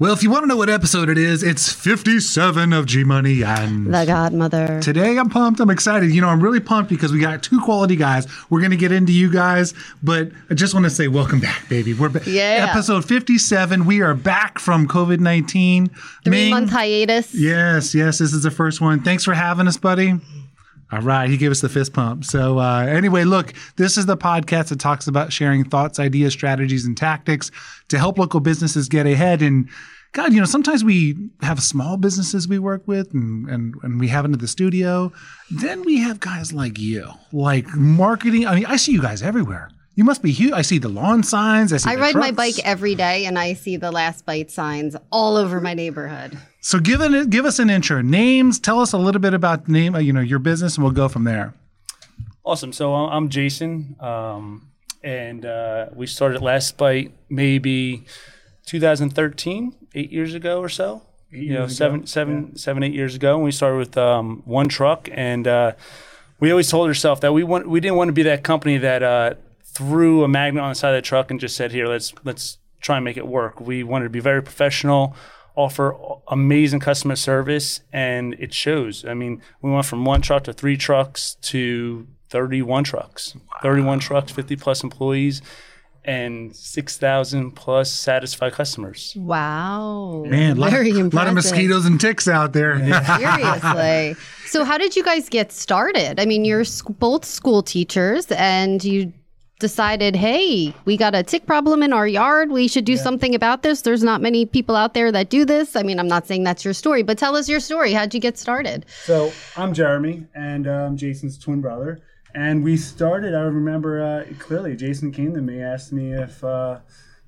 Well, if you want to know what episode it is, it's 57 of G Money and The Godmother. Today I'm pumped. I'm excited. You know, I'm really pumped because we got two quality guys. We're going to get into you guys, but I just want to say welcome back, baby. We're back. Yeah. Episode 57. We are back from COVID 19. Three month hiatus. Yes, yes. This is the first one. Thanks for having us, buddy. All right, he gave us the fist pump. So, uh, anyway, look, this is the podcast that talks about sharing thoughts, ideas, strategies, and tactics to help local businesses get ahead. And God, you know, sometimes we have small businesses we work with and, and, and we have into the studio. Then we have guys like you, like marketing. I mean, I see you guys everywhere. You must be huge. I see the lawn signs. I see I the ride my bike every day and I see the last bite signs all over my neighborhood. So give it, give us an intro. Names. Tell us a little bit about name. uh, You know your business, and we'll go from there. Awesome. So I'm I'm Jason, um, and uh, we started Last Bite maybe 2013, eight years ago or so. you know, seven, seven, seven, eight years ago, and we started with um, one truck, and uh, we always told ourselves that we want we didn't want to be that company that uh, threw a magnet on the side of the truck and just said, "Here, let's let's try and make it work." We wanted to be very professional, offer amazing customer service, and it shows. I mean, we went from one truck to three trucks to 31 trucks, 31 trucks, 50 plus employees, and 6,000 plus satisfied customers. Wow. Man, a lot, Very of, lot of mosquitoes and ticks out there. Seriously. so, how did you guys get started? I mean, you're both school teachers and you decided, hey, we got a tick problem in our yard. We should do something about this. There's not many people out there that do this. I mean, I'm not saying that's your story, but tell us your story. How'd you get started? So I'm Jeremy, and um, Jason's twin brother. And we started. I remember uh, clearly. Jason came to me, asked me if uh,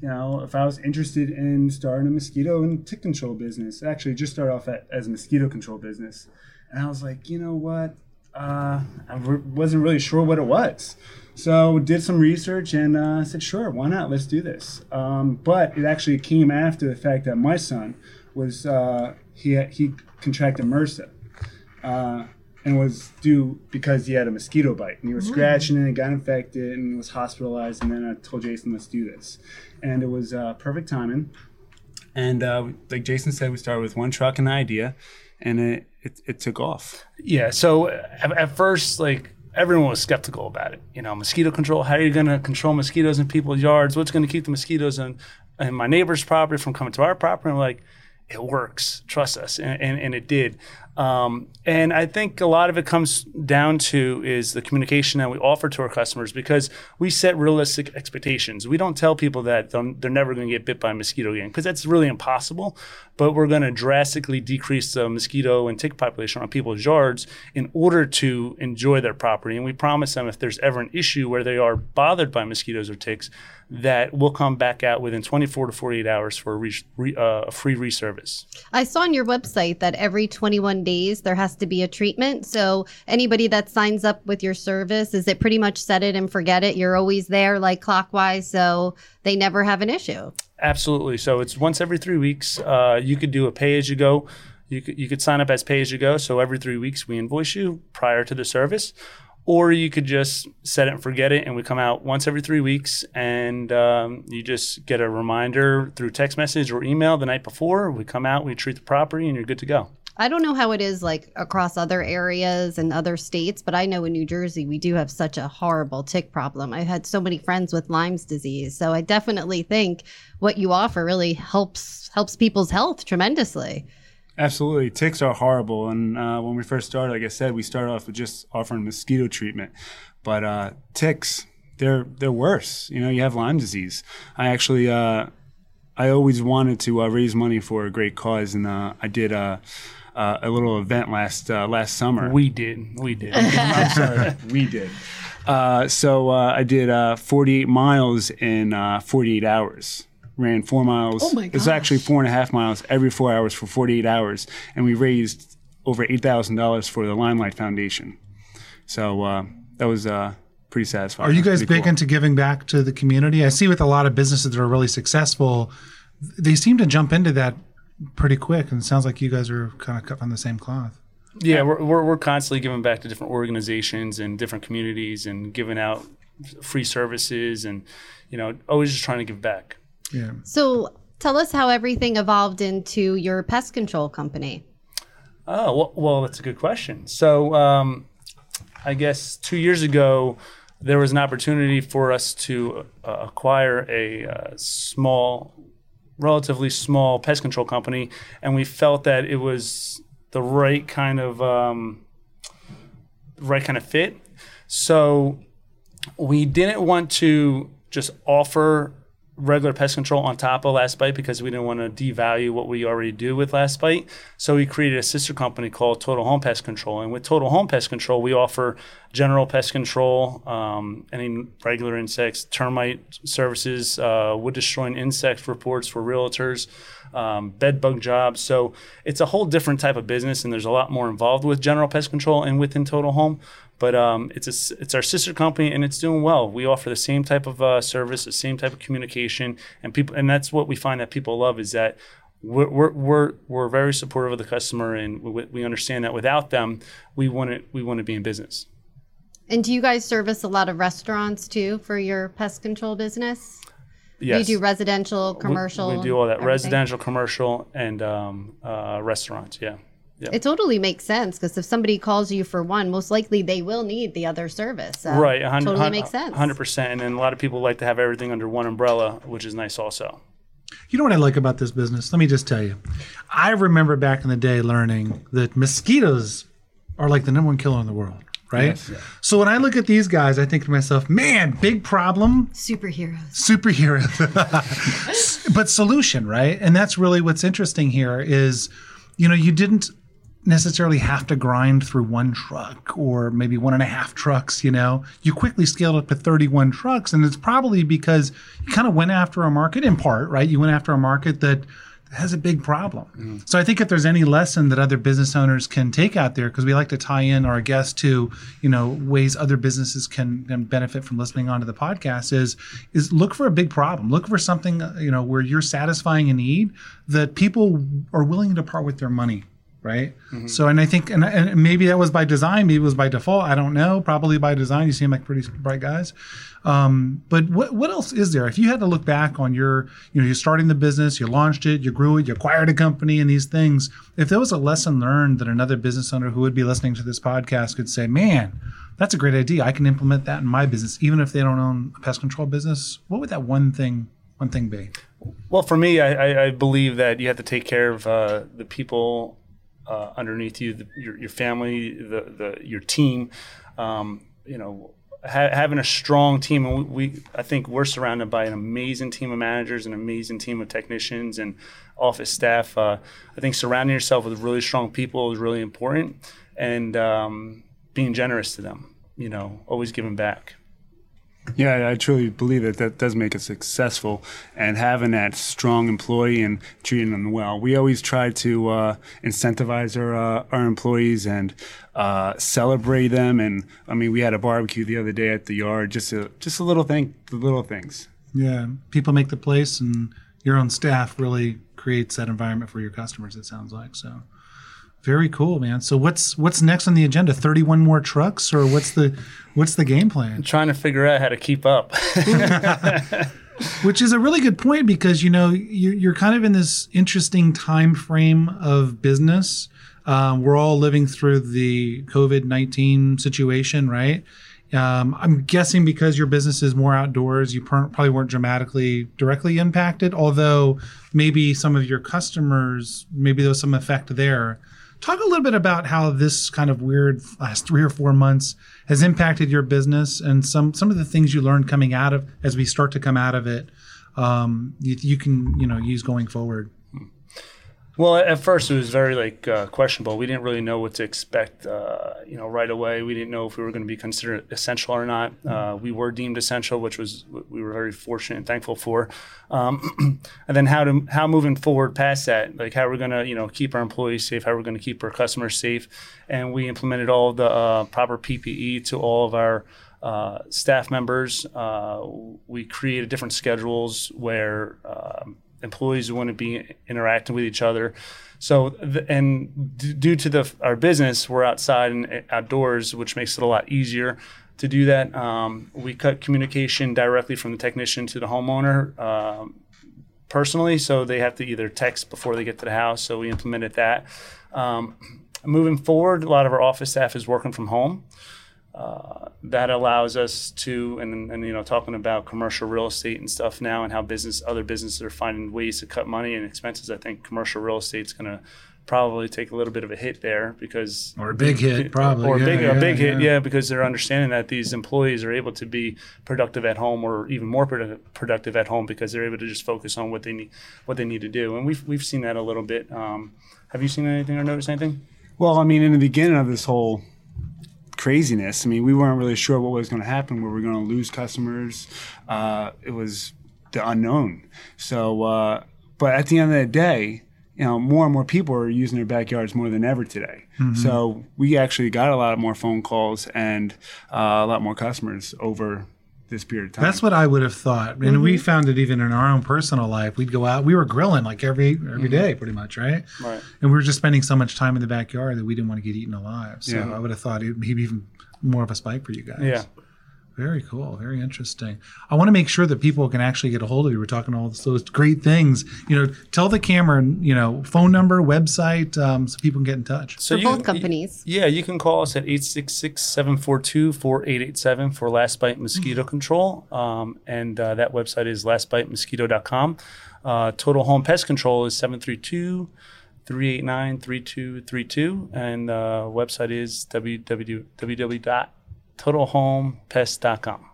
you know if I was interested in starting a mosquito and tick control business. Actually, just started off at, as a mosquito control business, and I was like, you know what? Uh, I re- wasn't really sure what it was. So did some research and uh, said, sure, why not? Let's do this. Um, but it actually came after the fact that my son was uh, he he contracted MRSA uh, and was due because he had a mosquito bite and he was scratching and it got infected and was hospitalized. And then I told Jason, let's do this, and it was uh, perfect timing. And uh, like Jason said, we started with one truck and an idea, and it it, it took off. Yeah. So at, at first, like everyone was skeptical about it. You know, mosquito control. How are you going to control mosquitoes in people's yards? What's going to keep the mosquitoes in, in my neighbor's property from coming to our property? And we're like, it works. Trust us, and and, and it did. Um, and I think a lot of it comes down to is the communication that we offer to our customers because we set realistic expectations. We don't tell people that they're never going to get bit by a mosquito again because that's really impossible. But we're going to drastically decrease the mosquito and tick population on people's yards in order to enjoy their property. And we promise them if there's ever an issue where they are bothered by mosquitoes or ticks, that we'll come back out within 24 to 48 hours for a, re- re- uh, a free reservice. I saw on your website that every 21 days there has to be a treatment. So anybody that signs up with your service, is it pretty much set it and forget it? You're always there like clockwise, so they never have an issue. Absolutely. So it's once every three weeks. Uh, you could do a pay as you go. You could, you could sign up as pay as you go. So every three weeks we invoice you prior to the service. Or you could just set it and forget it, and we come out once every three weeks, and um, you just get a reminder through text message or email the night before. We come out, we treat the property, and you're good to go. I don't know how it is like across other areas and other states, but I know in New Jersey we do have such a horrible tick problem. I've had so many friends with Lyme's disease, so I definitely think what you offer really helps helps people's health tremendously. Absolutely, ticks are horrible. And uh, when we first started, like I said, we started off with just offering mosquito treatment, but uh, ticks they're they're worse. You know, you have Lyme disease. I actually uh, I always wanted to uh, raise money for a great cause, and uh, I did uh, uh, a little event last uh, last summer. We did. We did. I'm sorry, we did. Uh, so uh, I did uh, 48 miles in uh, 48 hours. Ran four miles. Oh my It's actually four and a half miles every four hours for 48 hours, and we raised over eight thousand dollars for the LymeLight Foundation. So uh, that was uh, pretty satisfying. Are you guys big cool. into giving back to the community? I see with a lot of businesses that are really successful, they seem to jump into that pretty quick. And it sounds like you guys are kind of cut from the same cloth. Yeah, we're, we're, we're constantly giving back to different organizations and different communities and giving out free services and, you know, always just trying to give back. Yeah. So Tell us how everything evolved into your pest control company. Oh, well, well that's a good question. So, um, I guess two years ago, there was an opportunity for us to uh, acquire a uh, small, relatively small pest control company, and we felt that it was the right kind of um, right kind of fit. So we didn't want to just offer regular pest control on top of Last Bite because we didn't want to devalue what we already do with Last Bite. So we created a sister company called Total Home Pest Control. And with Total Home Pest Control, we offer general pest control, um, any regular insects, termite services, uh, wood destroying insect reports for realtors, um, bed bug jobs. So it's a whole different type of business, and there's a lot more involved with general pest control and within Total Home. But um, it's a, it's our sister company, and it's doing well. We offer the same type of uh, service, the same type of communication, and people, and that's what we find that people love is that we're, we're, we're, we're very supportive of the customer and we, we understand that without them we wouldn't we wouldn't be in business And do you guys service a lot of restaurants too for your pest control business? yes You do residential, We- commercial. we, do all that everything? residential commercial and um, uh, restaurants yeah yeah It totally makes sense because if somebody calls you for one, most likely they will need the other service. So right a hun- totally hun- makes sense. 100% and then a lot of people like to have everything under one umbrella which is nice also You know what I like about this business? Let me just tell you. I remember back in the day learning that mosquitoes are like the number one killer in the world, right? So when I look at these guys, I think to myself, man, big problem, Superheroes. Superheroes. but solution, right? And that's really what's interesting here is, you know, you didn't necessarily have to grind through one truck or maybe one and a half trucks, you know. You quickly scaled up to 31 trucks. And it's probably because you kind of went after a market in part, right? You went after a market that has a big problem. Mm. So I think if there's any lesson that other business owners can take out there, because we like to tie in our guests to, you know, ways other businesses can, can benefit from listening onto the podcast is is look for a big problem. Look for something, you know, where you're satisfying a need that people are willing to part with their money right? So, and I think, and, and maybe that was by design, maybe it was by default. I don't know. Probably by design. You seem like pretty bright guys. Um, but what what else is there? If you had to look back on your, you know, you're starting the business, you launched it, you grew it, you acquired a company, and these things. If there was a lesson learned that another business owner who would be listening to this podcast could say, "Man, that's a great idea. I can implement that in my business, even if they don't own a pest control business." What would that one thing one thing be? Well, for me, I, I, I believe that you have to take care of uh, the people uh, underneath you, the, your, your family, the, the your team. Um, you know, ha- having a strong team, and we, we, I think we're surrounded by an amazing team of managers, an amazing team of technicians and office staff. Uh, I think surrounding yourself with really strong people is really important, and um, being generous to them. You know, always giving back. Yeah, I truly believe that that does make us successful, and having that strong employee and treating them well. We always try to uh, incentivize our uh, our employees and uh, celebrate them. And I mean, we had a barbecue the other day at the yard. Just a just a little thing, the little things. Yeah, people make the place, and your own staff really creates that environment for your customers. It sounds like so. Very cool, man. So what's what's next on the agenda? Thirty-one more trucks, or what's the what's the game plan? Trying to figure out how to keep up. Which is a really good point because you know you're, you're kind of in this interesting time frame of business. Um, we're all living through the COVID nineteen situation, right? Um, I'm guessing because your business is more outdoors, you per- probably weren't dramatically directly impacted. Although maybe some of your customers, maybe there was some effect there. Talk a little bit about how this kind of weird last three or four months has impacted your business and some some of the things you learned coming out of as we start to come out of it. Um, you, you can you know use going forward. Well, at first it was very like uh, questionable. We didn't really know what to expect. Uh, you know, right away we didn't know if we were going to be considered essential or not. Uh, we were deemed essential, which was we were very fortunate and thankful for. Um, and then how to how moving forward past that, like how we're going to you know keep our employees safe, how we're going to keep our customers safe, and we implemented all the uh, proper PPE to all of our. Uh, staff members, uh, we created different schedules where um, employees want to be interacting with each other. So, and due to the our business, we're outside and outdoors, which makes it a lot easier to do that. Um, we cut communication directly from the technician to the homeowner. Um, personally, so they have to either text before they get to the house. So we implemented that. Um, moving forward, a lot of our office staff is working from home. Uh, that allows us to, and, and you know, talking about commercial real estate and stuff now, and how business, other businesses are finding ways to cut money and expenses. I think commercial real estate's going to probably take a little bit of a hit there because Or a big hit, probably. or a Yeah, big, yeah, a big hit, yeah. yeah, because they're understanding that these employees are able to be productive at home, or even more produ- productive at home, because they're able to just focus on what they need, what they need to do. And we've we've seen that a little bit. Um, have you seen anything or noticed anything? Well, I mean, in the beginning of this whole craziness, I mean, we weren't really sure what was going to happen. Were we going to lose customers? Uh, it was the unknown. So, uh, but at the end of the day, you know, more and more people are using their backyards more than ever today. So we actually got a lot more phone calls and uh, a lot more customers over this period of time. That's what I would have thought. And we mm-hmm. found it even in our own personal life. We'd go out, we were grilling like every every mm-hmm. day, pretty much, right? Right. And we were just spending so much time in the backyard that we didn't want to get eaten alive. So Yeah. I would have thought it maybe even more of a spike for you guys. Yeah. Very cool. Very interesting. I want to make sure that people can actually get a hold of you. We're talking all those great things. You know, tell the camera, you know, phone number, website, um, so people can get in touch. So For both companies. Yeah, you can call us at 866-742-4887 for Last Bite Mosquito Control. Um, and uh, that website is lastbitemosquito.com. Uh, Total Home Pest Control is 732 389 3232. And uh, website is www.totalhomepest.com.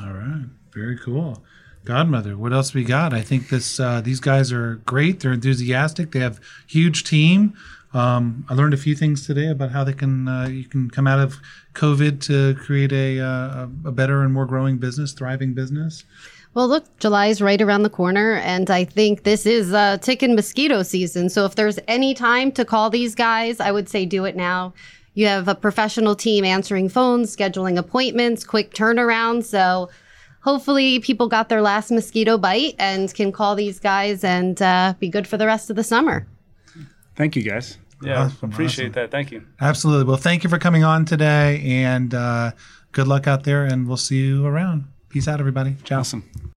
All right. Very cool. Godmother, what else we got? I think this uh, these guys are great. They're enthusiastic. They have huge team. Um, I learned a few things today about how they can uh, you can come out of COVID to create a, uh, a better and more growing business, thriving business. Well, look, July is right around the corner, and I think this is uh, tick and mosquito season. So if there's any time to call these guys, I would say do it now. You have a professional team answering phones, scheduling appointments, quick turnaround. So hopefully people got their last mosquito bite and can call these guys and uh, be good for the rest of the summer. Thank you, guys. Yeah, Awesome, appreciate awesome. that. Thank you. Absolutely. Well, thank you for coming on today, and uh, good luck out there. And we'll see you around. Peace out, everybody. Ciao. Awesome.